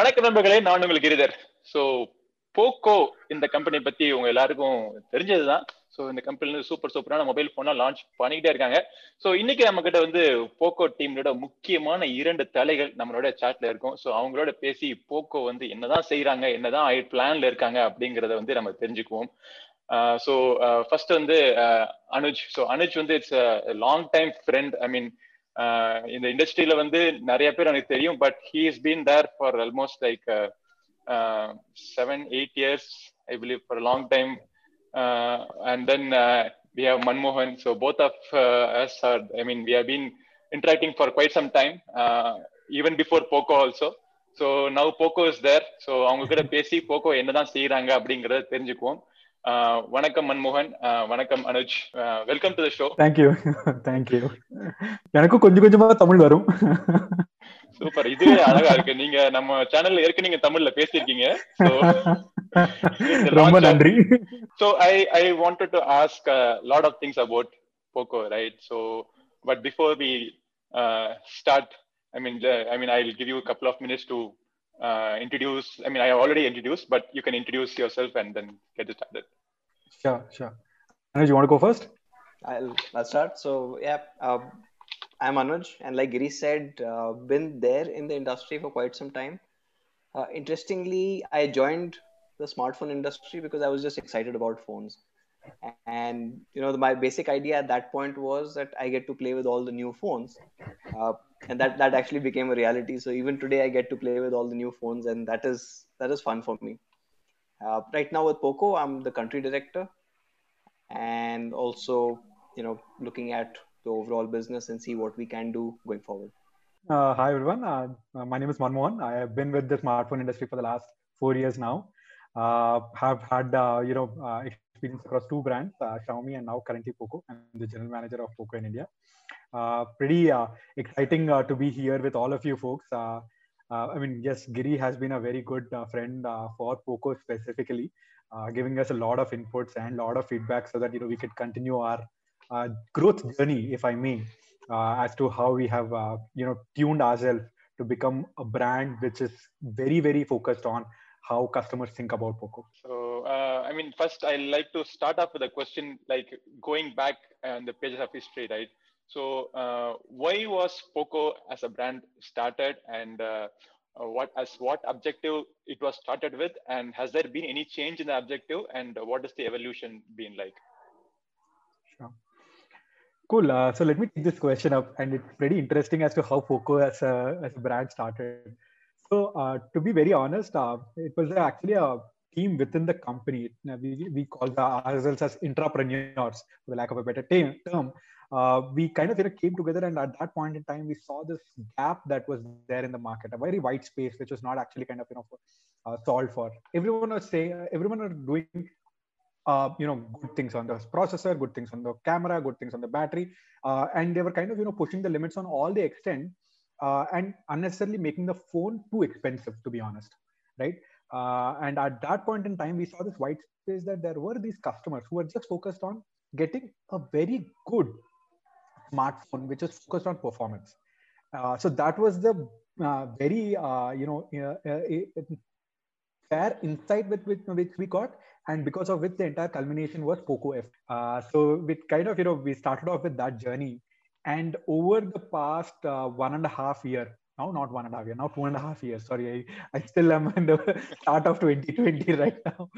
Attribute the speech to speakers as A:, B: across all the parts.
A: வணக்க நண்பர்களே நான் உங்களுக்கு கிரிதர். ஸோ போக்கோ இந்த கம்பெனி பத்தி உங்க எல்லாருக்கும் தெரிஞ்சதுதான். ஸோ இந்த கம்பெனில சூப்பர் சூப்பரான மொபைல் போனா லான்ச் பண்ணிக்கிட்டே இருக்காங்க. ஸோ இன்னைக்கு நம்ம கிட்ட வந்து போக்கோ டீம்லோட முக்கியமான இரண்டு தலைகள் நம்மளோட சாட்ல இருக்கும். ஸோ அவங்களோட பேசி போக்கோ வந்து என்னதான் செய்யறாங்க என்னதான் பிளான்ல இருக்காங்க அப்படிங்கறத வந்து நம்ம தெரிஞ்சுக்குவோம். ஸோ ஃபர்ஸ்ட் வந்து அனுஜ். ஸோ அனுஜ் வந்து it's long time friend I mean இந்த இண்டஸ்ட்ரியில வந்து நிறைய பேர் எனக்கு தெரியும் but he is been there for almost like seven eight years I believe for long time and then we have Manmohan. So both of uh, us are, I mean, we have been interacting for quite some time, uh, even before Poco also. So now Poco is there. So அவங்க கிட்ட பேசி Poco என்னதான் செய்யறாங்க அப்படிங்கறத தெரிஞ்சுக்குவோம் வணக்கம் மன்மோகன். வணக்கம் Anuj. Welcome to the show
B: thank you thank you எனக்கும் கொஞ்சம் கொஞ்சமா தமிழ் வரும்.
A: சூப்பர் இது அழகா இருக்கு. நீங்க நம்ம சேனல்ல ஏற்க நீங்க தமிழ்ல பேசிருக்கீங்க
B: ரொம்ப நன்றி.
A: So I I wanted to ask lot of things about Poco right so but before we start I mean I mean I will give you couple of minutes to uh, introduce i mean already already but but you can introduce yourself and then get started.
B: Sure sure anuj you want to go first
C: i'll i'll start so yeah uh, I'm Anuj, and like Giri said, uh, been there in the industry for quite some time. Uh, interestingly, I joined the smartphone industry because I was just excited about phones, and you know, the, my basic idea at that point was that I get to play with all the new phones, uh, and that that actually became a reality. So even today, I get to play with all the new phones, and that is that is fun for me. Uh, right now with Poco, I'm the country director, and also you know looking at the overall business and see what we can do going forward.
B: Uh, hi everyone, uh, uh my name is Manmohan. I have been with the smartphone industry for the last four years now. Uh, have had uh, you know experience across two brands, Xiaomi and now currently Poco. I'm the general manager of Poco in India. pretty exciting to be here with all of you folks. I mean, yes, Giri has been a very good friend for Poco specifically, giving us a lot of inputs and a lot of feedback so that you know we could continue our uh, growth journey, if I may, uh, as to how we have uh, you know tuned ourselves to become a brand which is very very focused on how customers think about Poco.
A: So I mean, first I like to start off with a question like going back on the pages of history, right? So why was Poco as a brand started, and what as what objective it was started with, and has there been any change in the objective, and what has the evolution been like?
B: Sure. Cool. Uh, so let me take this question up, and it's pretty interesting as to how Poco as a as a brand started. So uh, to be very honest, uh, it was actually a team within the company. We we call the ourselves as intrapreneurs, for the lack of a better term. We kind of you know, came together, and at that point in time, we saw this gap that was there in the market, a very white space, which was not actually kind of you know solved for. Everyone was saying, everyone was doing uh, you know good things on the processor good things on the camera good things on the battery uh, and they were kind of you know pushing the limits on all the extent uh, and unnecessarily making the phone too expensive to be honest right and at that point in time we saw this white space that there were these customers who were just focused on getting a very good smartphone which was focused on performance. So that was the very you know fair insight with, with which we got. And because of which the entire culmination was poco f. Uh, so with kind of you know we started off with that journey. And over the past uh, one and a half year now not one and a half year now two and a half years sorry i, I still am in the start of 2020 right now.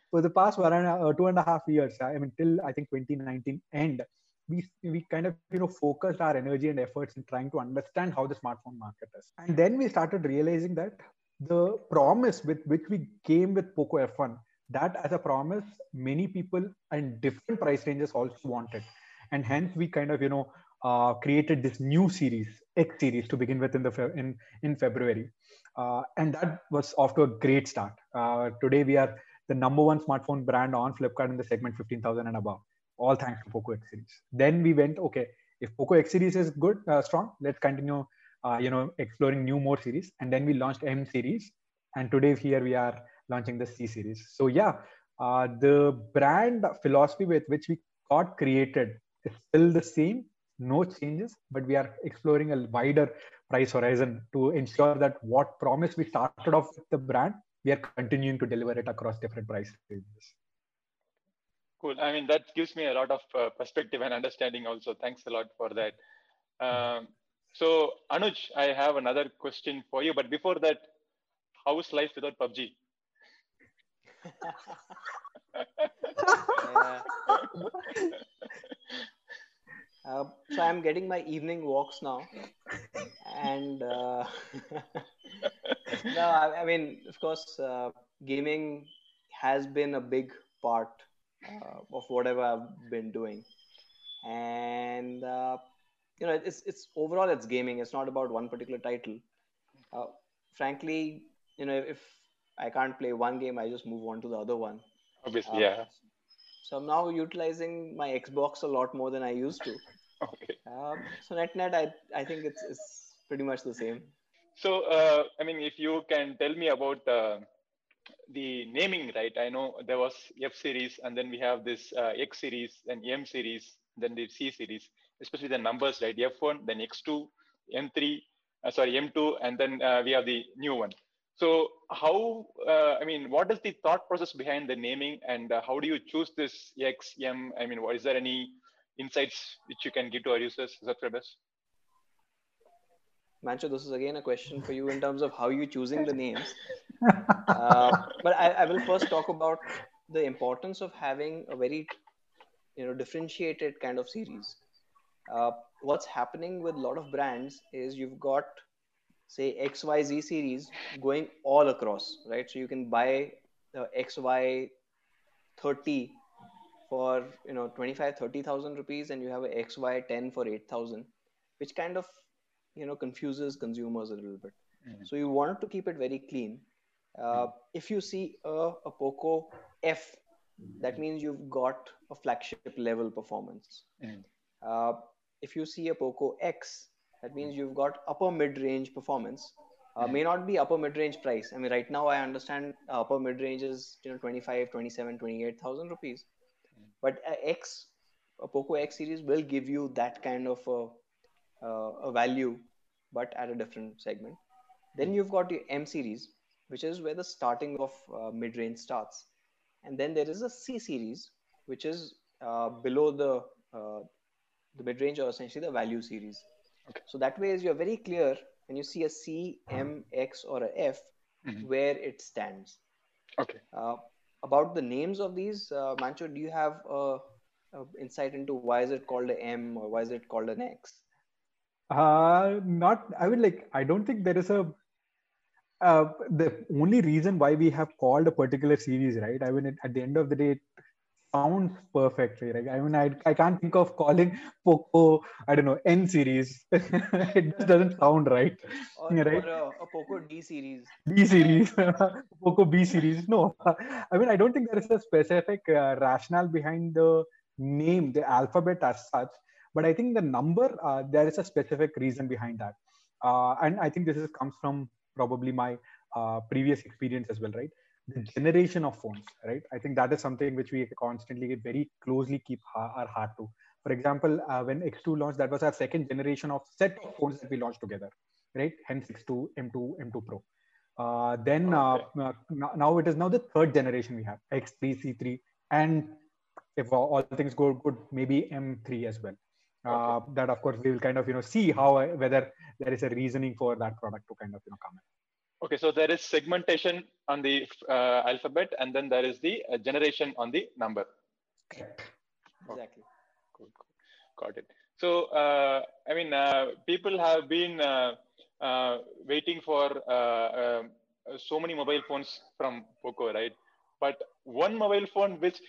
B: For the past one and uh, two and a half years i mean till i think 2019 end we, we kind of you know focused our energy and efforts in trying to understand how the smartphone market is and then we started realizing that the promise with which we came with Poco F1, that as a promise, many people and different price ranges also wanted. And hence we kind of, you know, uh, created this new series, X series to begin with in the fe- in, in February. Uh, and that was off to a great start. Uh, today we are the number one smartphone brand on Flipkart in the segment 15,000 and above, all thanks to Poco X series. Then we went, okay, if Poco X series is good, strong, let's continue uh, you know exploring new more series and then we launched m series and today here we are launching the c series so yeah uh, the brand philosophy with which we got created is still the same no changes, but we are exploring a wider price horizon to ensure that what promise we started off with the brand, we are continuing to deliver it across different price ranges.
A: Cool. I mean, that gives me a lot of uh, perspective and understanding also. Thanks a lot for that. Um, so, Anuj, I have another question for you. But before that, how is life without PUBG?
C: Uh, so I'm getting my evening walks now, and uh, no, I, I, mean, of course, uh, gaming has been a big part uh, of whatever I've been doing, and uh, you know, it's it's overall it's gaming. It's not about one particular title. Uh, frankly, you know, if I can't play one game, I just move on to the other one.
A: Obviously, yeah.
C: So I'm now utilizing my Xbox a lot more than I used to.
A: Okay.
C: Um, so net net, I I think it's it's pretty much the same.
A: So uh, I mean, if you can tell me about uh, the naming, right? I know there was F series, and then we have this uh, X series, then M series, then the C series. Especially the numbers, right? F1, then X2, M3, uh, sorry M2, and then uh, we have the new one. So how, uh, I mean, what is the thought process behind the naming and uh, how do you choose this X, M? I mean, what, is there any insights which you can give to our users, subscribers?
C: Mancho, this is again a question for you in terms of how you're choosing the names. uh, but I, I, will first talk about the importance of having a very, you know, differentiated kind of series. Uh, what's happening with a lot of brands is you've got, say, XYZ series going all across, right? So you can buy the XY 30 for you know 25 30000 rupees and you have a xy10 for 8000 which kind of you know confuses consumers a little bit. Mm-hmm. so you want to keep it very clean. Uh, mm-hmm. if you see a, a poco f that means you've got a flagship level performance. Mm-hmm. uh, if you see a poco x that means you've got upper mid-range performance. Uh, may not be upper mid-range price. I mean right now i understand upper mid-range is you know 25 27 28000 rupees. But a X, a Poco X series will give you that kind of a, a value, but at a different segment. Then you've got your M series, which is where the starting of uh, mid-range starts, and then there is a C series, which is uh, below the uh, the mid-range or essentially the value series. Okay. So that way, is you're very clear when you see a C, M, X, or a F, mm-hmm. where it stands.
A: Okay.
C: Uh, about the names of these, uh, Mancho, do you have a, a, insight into why is it called an M or why is it called an X?
B: Uh, not. I would like. I don't think there is a. Uh, the only reason why we have called a particular series, right? I mean, it, at the end of the day, it sounds perfect, right? I mean, I, I can't think of calling Poco, I don't know, N series. it just doesn't sound right.
C: Or, right? or a, a Poco D series.
B: D series, Poco B series. No, I mean, I don't think there is a specific uh, rationale behind the name, the alphabet as such. But I think the number, uh, there is a specific reason behind that. Uh, and I think this is, comes from probably my uh, previous experience as well, right? the generation of phones, right? I think that is something which we constantly very closely keep our heart to. For example, uh, when X2 launched, that was our second generation of set of phones that we launched together, right? Hence X2, M2, M2 Pro. Uh, then uh, okay. uh, now it is now the third generation we have X3, C3, and if all things go good, maybe M3 as well. Uh, okay. That of course we will kind of you know see how whether there is a reasoning for that product to kind of you know come in.
A: Okay, so there is segmentation on the uh, alphabet, and then there is the uh, generation on the number.
C: Exactly.
A: Cool, cool. Got it. So, uh, I mean, uh, people have been uh, uh, waiting for um, so many mobile phones from Poco, right? But one mobile phone which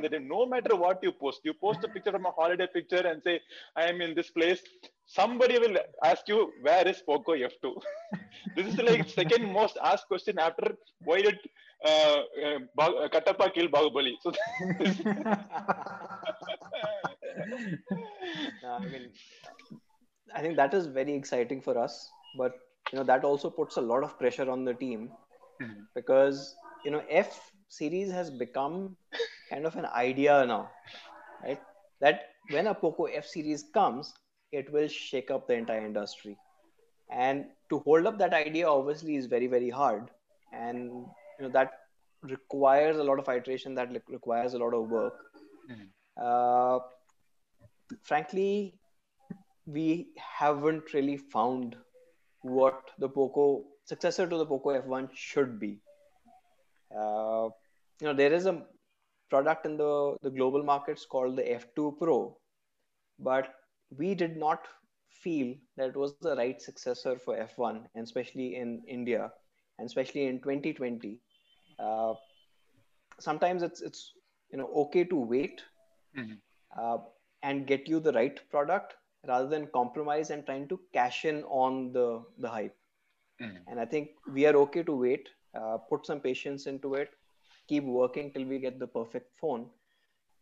A: no matter what you post, you post a picture from a holiday picture and say, I am in this place. Somebody will ask you, where is Poco F2? this is like second most asked question after why did uh, uh, Katappa kill Bahubali? So
C: I mean, I think that is very exciting for us, but you know that also puts a lot of pressure on the team mm-hmm. because you know F series has become kind of an idea now, right? That when a Poco F series comes, it will shake up the entire industry. And to hold up that idea obviously is very, very hard. And you know that requires a lot of iteration, that requires a lot of work. Mm-hmm. Uh, frankly, we haven't really found what the Poco successor to the Poco F1 should be. Uh, you know, there is a product in the, the global markets called the F2 Pro, but we did not feel that it was the right successor for F1, and especially in India, and especially in 2020. Uh, sometimes it's it's you know okay to wait mm-hmm. uh, and get you the right product rather than compromise and trying to cash in on the the hype. Mm-hmm. And I think we are okay to wait, uh, put some patience into it, keep working till we get the perfect phone.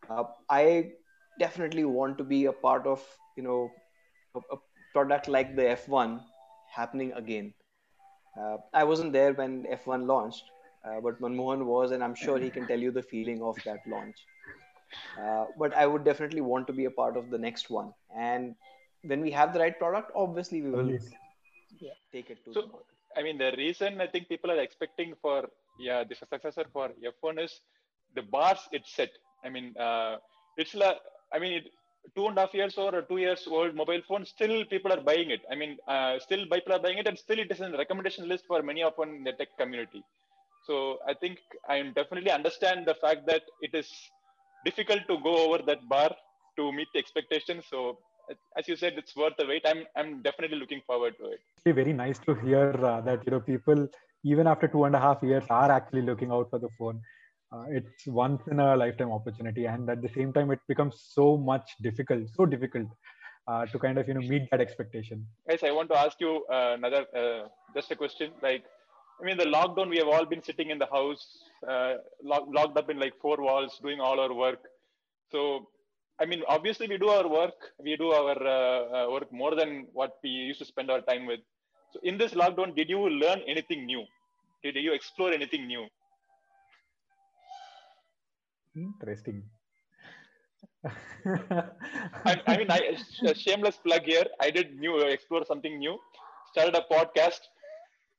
C: Uh, I definitely want to be a part of you know a, a product like the F1 happening again. Uh, I wasn't there when F1 launched, uh, but Manmohan was, and I'm sure he can tell you the feeling of that launch. Uh, but I would definitely want to be a part of the next one. And when we have the right product, obviously we will yeah, take it to
A: so, the market. I mean, the reason I think people are expecting for yeah the successor for F1 is the bars it's set. I mean, uh, it's like I mean, it, two and a half years or two years old mobile phone, still people are buying it. I mean, uh, still people are buying it, and still it is in the recommendation list for many of in the tech community. So I think I definitely understand the fact that it is difficult to go over that bar to meet the expectations. So as you said, it's worth the wait. I'm I'm definitely looking forward to it.
B: It's very nice to hear uh, that you know people even after two and a half years are actually looking out for the phone. Uh, it's once in a lifetime opportunity, and at the same time, it becomes so much difficult, so difficult uh, to kind of you know meet that expectation.
A: Guys, I want to ask you uh, another uh, just a question. Like, I mean, the lockdown, we have all been sitting in the house, uh, locked up in like four walls, doing all our work. So I mean, obviously we do our work. We do our uh, uh, work more than what we used to spend our time with. So in this lockdown, did you learn anything new? Did you explore anything new?
B: Interesting.
A: I, I, mean, I, a shameless plug here. I did new explore something new. Started a podcast.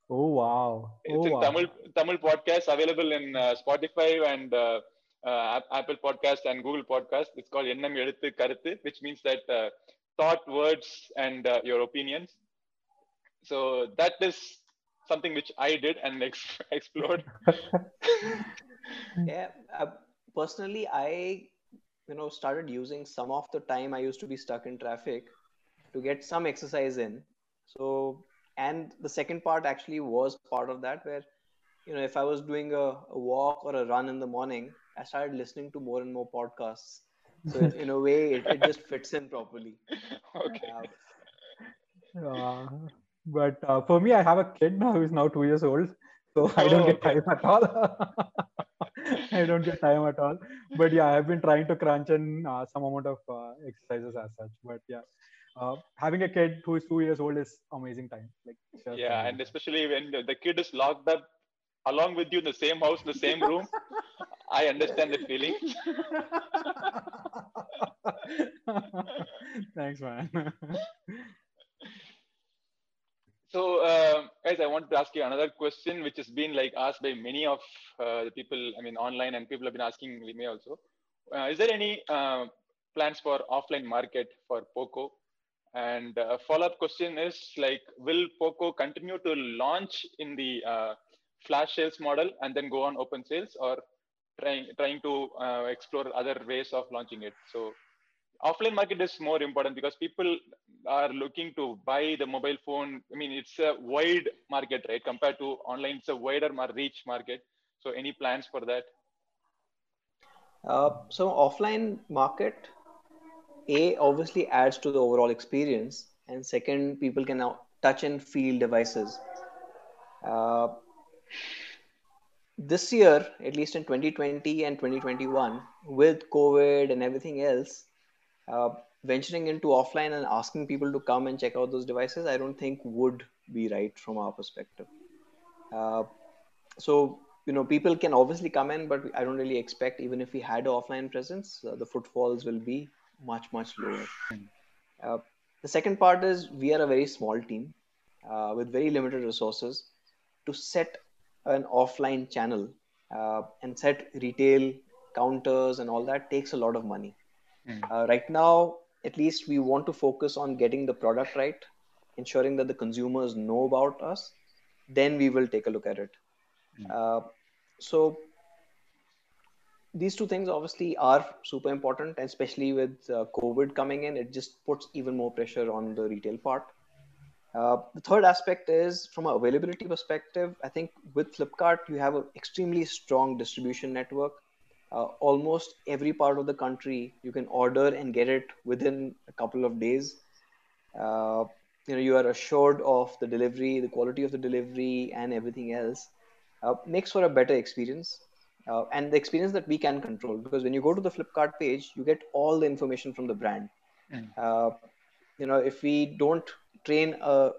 B: Oh wow!
A: It's oh, in wow. Tamil Tamil podcast available in uh, Spotify and uh, uh, Apple Podcast and Google Podcast. It's called Ennam Eduthu Karuthu, which means that uh, thought, words, and uh, your opinions. So that is something which I did and ex- explored.
C: yeah, uh, personally, I you know started using some of the time I used to be stuck in traffic to get some exercise in. So and the second part actually was part of that where you know if I was doing a, a walk or a run in the morning I started listening to more and more podcasts. So in a way, it, it just fits in properly.
A: Okay.
B: Uh, uh, but uh, for me, I have a kid now who's now two years old, so I don't oh, get okay. time at all. I don't get time at all. But yeah, I've been trying to crunch in uh, some amount of uh, exercises as such. But yeah, uh, having a kid who is two years old is amazing time. Like
A: yeah, and especially when the kid is locked up along with you in the same house, the same room. I understand the feeling.
B: Thanks, man.
A: So, uh, guys, I want to ask you another question, which has been like asked by many of uh, the people. I mean, online, and people have been asking me also. Uh, is there any uh, plans for offline market for Poco? And a follow-up question is like, will Poco continue to launch in the uh, flash sales model and then go on open sales, or trying trying to uh, explore other ways of launching it so offline market is more important because people are looking to buy the mobile phone i mean it's a wide market right? Compared to online it's a wider reach market. So any plans for that?
C: Uh, so offline market a obviously adds to the overall experience and second people can now touch and feel devices. Uh, this year, at least in 2020 and 2021, with COVID and everything else, uh, venturing into offline and asking people to come and check out those devices, I don't think would be right from our perspective. Uh, so, you know, people can obviously come in, but I don't really expect, even if we had an offline presence, uh, the footfalls will be much, much lower. Uh, The second part is we are a very small team uh, with very limited resources to set an offline channel uh, and set retail counters and all that takes a lot of money. Mm. right now, at least we want to focus on getting the product right, ensuring that the consumers know about us. Then we will take a look at it. Mm. so these two things obviously are super important, especially with uh, COVID coming in, it just puts even more pressure on the retail part. Uh, the third aspect is from an availability perspective. I think with Flipkart, you have an extremely strong distribution network. Uh, almost every part of the country, you can order and get it within a couple of days. Uh, you know, you are assured of the delivery, the quality of the delivery, and everything else. Uh, makes for a better experience uh, and the experience that we can control because when you go to the flipkart page you get all the information from the brand mm. uh, you know if we don't train a,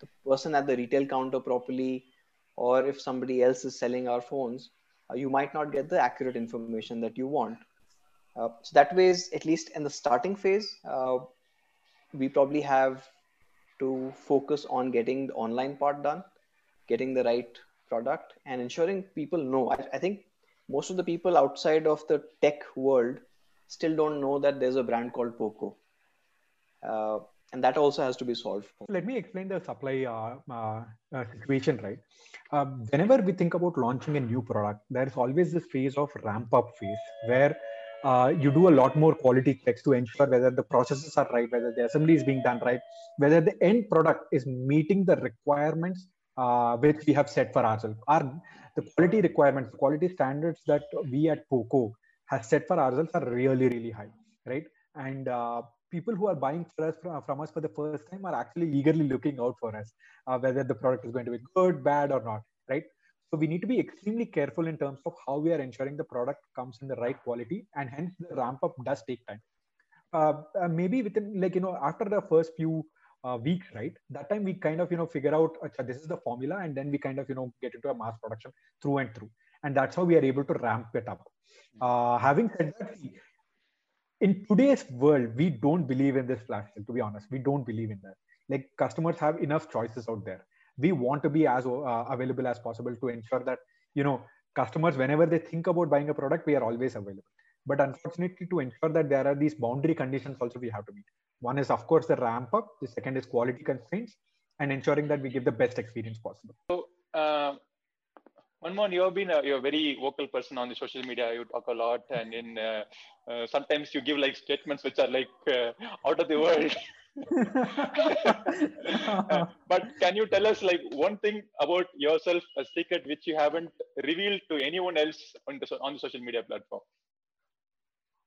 C: the person at the retail counter properly or if somebody else is selling our phones uh, you might not get the accurate information that you want uh, so that way is at least in the starting phase uh, we probably have to focus on getting the online part done getting the right product and ensuring people know I, I think most of the people outside of the tech world still don't know that there's a brand called Poco. Uh, and that also has to be solved.
B: Let me explain the supply uh, uh, uh situation, right? Uh, whenever we think about launching a new product, there is always this phase of ramp up phase where uh, you do a lot more quality checks to ensure whether the processes are right, whether the assembly is being done right, whether the end product is meeting the requirements which we have set for ourselves. Our the quality requirements, the quality standards that we at POCO has set for ourselves are really, really high, right? And uh, people who are buying for us, from, from, us for the first time are actually eagerly looking out for us, uh, whether the product is going to be good, bad, or not, right? So we need to be extremely careful in terms of how we are ensuring the product comes in the right quality, and hence the ramp up does take time. Uh, uh maybe within, like you know, after the first few uh, weeks, right? That time we kind of you know figure out Achha, this is the formula, and then we kind of you know get into a mass production through and through, and that's how we are able to ramp it up. Hmm. Uh, having said that, in today's world, we don't believe in this flash sale. To be honest, we don't believe in that. Like customers have enough choices out there. We want to be as uh, available as possible to ensure that you know customers, whenever they think about buying a product, we are always available. But unfortunately, to ensure that there are these boundary conditions also we have to meet. One is, of course, the ramp up. The second is quality constraints and ensuring that we give the best experience possible.
A: So, uh, Manmohan, you have been a, you're a very vocal person on the social media. You talk a lot, and in uh, uh, sometimes you give like statements which are like uh, out of the world. but can you tell us like one thing about yourself, a secret which you haven't revealed to anyone else on the on the social media platform?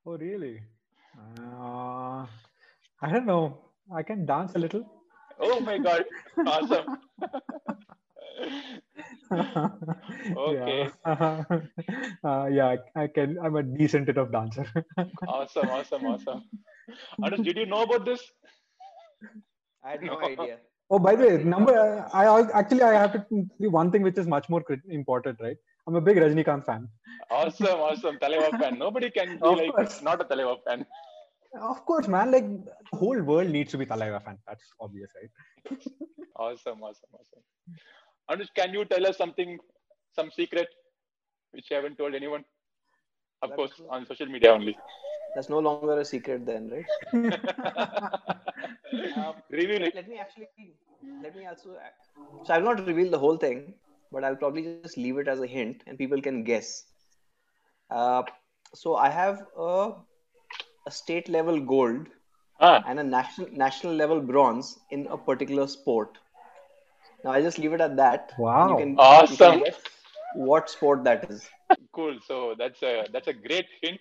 B: Oh, really? Uh, I don't know. I can dance a little.
A: Oh my god! Awesome. okay.
B: Yeah. Uh, yeah, I can. I'm a decent enough dancer.
A: awesome, awesome, awesome. Anuj, did you know about this?
C: I had no, no. idea.
B: Oh, by the way, number. I actually I have to see one thing which is much more important, right? I'm a big Rajnikant fan.
A: Awesome, awesome. Talaiva fan. Nobody can be of like course. not a Talaiva fan.
B: Of course, man. Like the whole world needs to be Talaiva fan. That's obvious, right?
A: awesome, awesome, awesome. Anuj, can you tell us something, some secret, which you haven't told anyone? Of that's course, on social media only.
C: That's no longer a secret then, right?
A: um, Reveal it.
C: Let me actually. Let me also. So I'll not reveal the whole thing, but I'll probably just leave it as a hint, and people can guess. Uh, so I have a a state level gold ah. and a national national level bronze in a particular sport. Now I just leave it at that.
B: Wow!
A: You can, awesome. You
C: can what sport that is?
A: Cool. So that's a that's a great hint.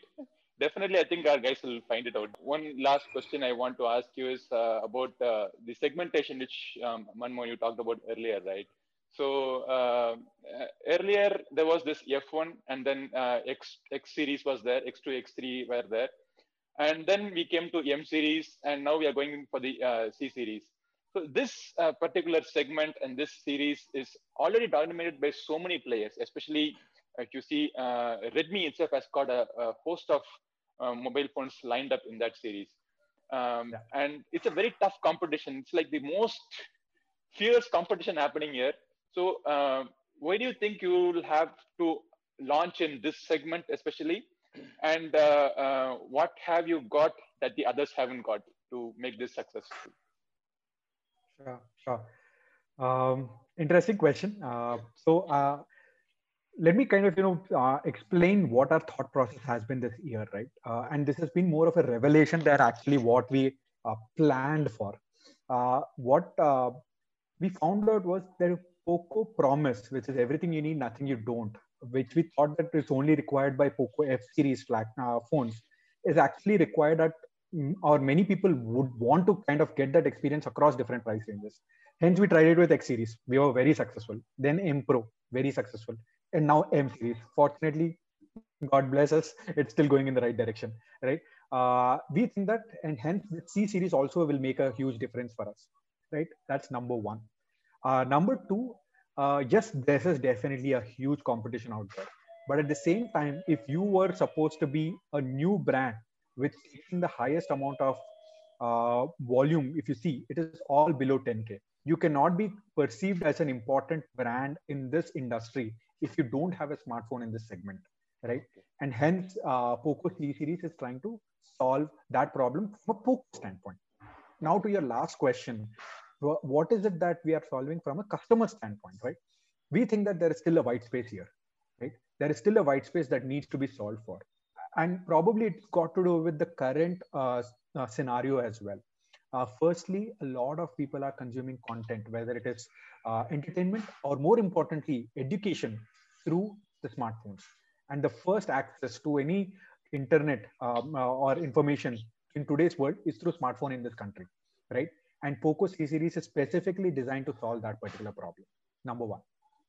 A: Definitely, I think our guys will find it out. One last question I want to ask you is uh, about uh, the segmentation, which um, Manmohan you talked about earlier, right? So uh, earlier there was this F1, and then uh, X X series was there, X2, X3 were there, and then we came to M series, and now we are going for the uh, C series. So this uh, particular segment and this series is already dominated by so many players, especially if you see uh, Redmi itself has got a, a host of uh, mobile phones lined up in that series. um,
B: Yeah.
A: and it's a very tough competition. It's like the most fierce competition happening here. So, uh, why do you think you will have to launch in this segment, especially? And uh, uh, what have you got that the others haven't got to make this successful?
B: Sure, sure. Um, interesting question. Uh, so uh, let me kind of you know uh, explain what our thought process has been this year, right? Uh, and this has been more of a revelation than actually what we uh, planned for. Uh, what we found out was that Poco Promise, which is everything you need, nothing you don't, which we thought that is only required by Poco F series flag, uh, phones, is actually required at or many people would want to kind of get that experience across different price ranges. Hence, we tried it with X series. We were very successful. Then M Pro, very successful. And now M series. Fortunately, God bless us, it's still going in the right direction, right? Uh, we think that, and hence the C series also will make a huge difference for us, right? That's number one. Uh, number two, uh, yes, this is definitely a huge competition out there. But at the same time, if you were supposed to be a new brand with taking the highest amount of uh, volume, if you see, it is all below 10K. You cannot be perceived as an important brand in this industry if you don't have a smartphone in this segment, right? And hence, uh, Poco C series is trying to solve that problem from a Poco standpoint. Now, to your last question, what is it that we are solving from a customer standpoint, right? We think that there is still a white space here, right? There is still a white space that needs to be solved for. And probably it's got to do with the current uh, uh, scenario as well. Uh, firstly, a lot of people are consuming content, whether it is uh, entertainment or more importantly, education through the smartphones. And the first access to any internet um, uh, or information in today's world is through smartphone in this country, right? And Poco C series is specifically designed to solve that particular problem. Number one.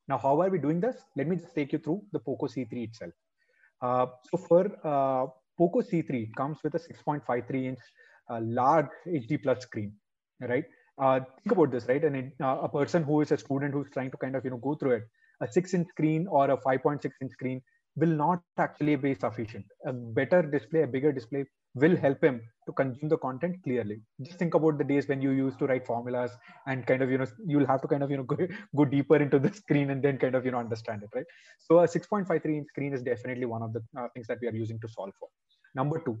B: Now, how are we doing this? Let me just take you through the Poco C3 itself. Uh, so for uh, Poco C3 comes with a 6.53 inch uh, large HD plus screen, right? Think about this, right? And a person who is a student who's trying to kind of you know go through it, a six inch screen or a 5.6 inch screen will not actually be sufficient. A better display, a bigger display will help him to consume the content clearly. Just think about the days when you used to write formulas and kind of, you know, you'll have to kind of, you know, go, go deeper into the screen and then kind of, you know, understand it, right? So a 6.53 inch screen is definitely one of the uh, things that we are using to solve for. Number two,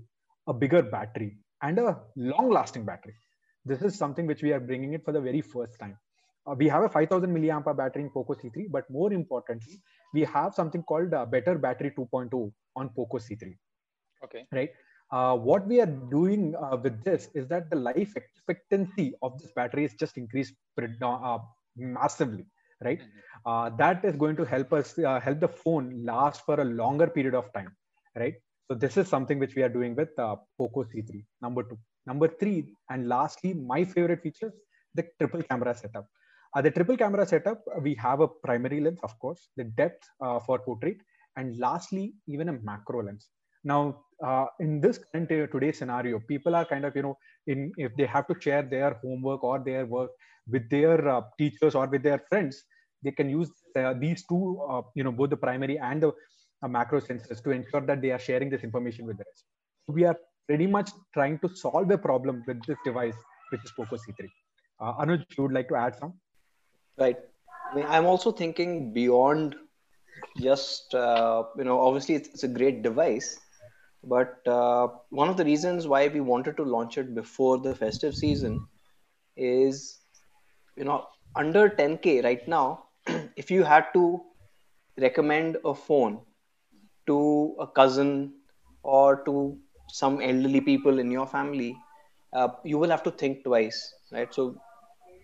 B: a bigger battery and a long lasting battery. This is something which we are bringing it for the very first time. Uh, we have a 5000 milliampere battery in Poco C3, but more importantly, we have something called uh, Better Battery 2.0 on Poco C3
A: Okay.
B: right? Uh, what we are doing uh, with this is that the life expectancy of this battery is just increased uh, massively, right? Uh, that is going to help us uh, help the phone last for a longer period of time, right? So this is something which we are doing with uh, Poco C3. Number two, number three, and lastly, my favorite features: the triple camera setup. Uh, the triple camera setup, we have a primary lens, of course, the depth uh, for portrait, and lastly, even a macro lens. Now, uh, in this current uh, today's scenario, people are kind of, you know, in if they have to share their homework or their work with their uh, teachers or with their friends, they can use uh, these two, uh, you know, both the primary and the uh, macro sensors to ensure that they are sharing this information with the rest. We are pretty much trying to solve a problem with this device, which is Poco C3. Uh, Anuj, you would like to add some?
C: Right. I mean, I'm also thinking beyond just, you know, obviously it's, it's a great device, but uh, one of the reasons why we wanted to launch it before the festive season is, you know, under 10K right now, if you had to recommend a phone to a cousin or to some elderly people in your family, uh, you will have to think twice, right? So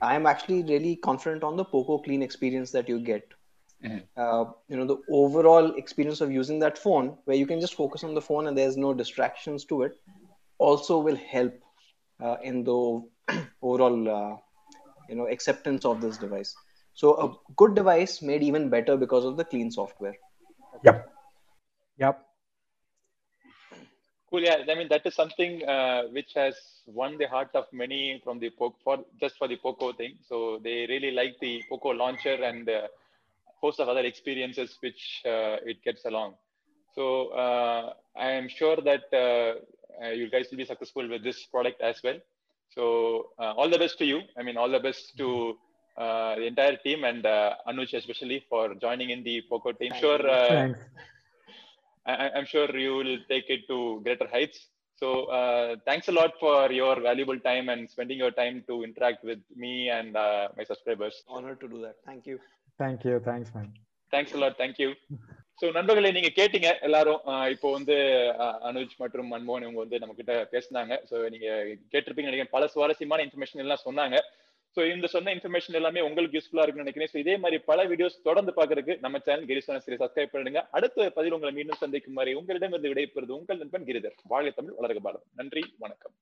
C: I'm actually really confident on the Poco Clean experience that you get.
A: Mhm.
C: Uh, you know, the overall experience of using that phone, where you can just focus on the phone and there's no distractions to it, also will help uh, in the overall, uh, you know, acceptance of this device. So a good device made even better because of the clean software.
B: Yep. Yep.
A: Cool. Yeah. I mean, that is something uh, which has won the heart of many from the Poco for just for the Poco thing. So they really like the Poco launcher and a host of other experiences which uh, it gets along. So uh, I am sure that uh, you guys will be successful with this product as well. So uh, all the best to you. I mean, all the best to uh, the entire team and uh, Anuj especially for joining in the Poco team.
C: Thank
A: Sure, uh,
B: Thanks.
A: I, I'm sure you will take it to greater heights. So uh, thanks a lot for your valuable time and spending your time to interact with me and uh, my subscribers.
C: Honored to do that. Thank you.
B: Thank you thanks man.
A: Thanks a lot thank you so நண்பர்களை நீங்க கேட்டீங்க. எல்லாரும் இப்போ வந்து அனுஜ் மற்றும் மன்மோகன் இவங்க வந்து நம்ம கிட்ட பேசினாங்க. ஸோ நீங்க கேட்டிருப்பீங்க நினைக்கிறேன். பல சுவாரஸ்யமான இன்ஃபர்மேஷன் எல்லாம் சொன்னாங்க. ஸோ இந்த சொன்ன இன்ஃபர்மேஷன் எல்லாமே உங்களுக்கு யூஸ்ஃபுல்லா இருக்குன்னு நினைக்கிறேன். ஸோ இதே மாதிரி பல வீடியோஸ் தொடர்ந்து பாக்குறதுக்கு நம்ம சேனல் கிரிசோன சரி சப்ஸ்கிரைப் பண்ணுங்க. அடுத்த பதில் உங்களை மீண்டும் சந்திக்கும் மாதிரி உங்களிடமிருந்து விடைபெறுவது உங்கள் நண்பன் கிரிதர். வாழ்க தமிழ் வளர்க பாலம் நன்றி வணக்கம்.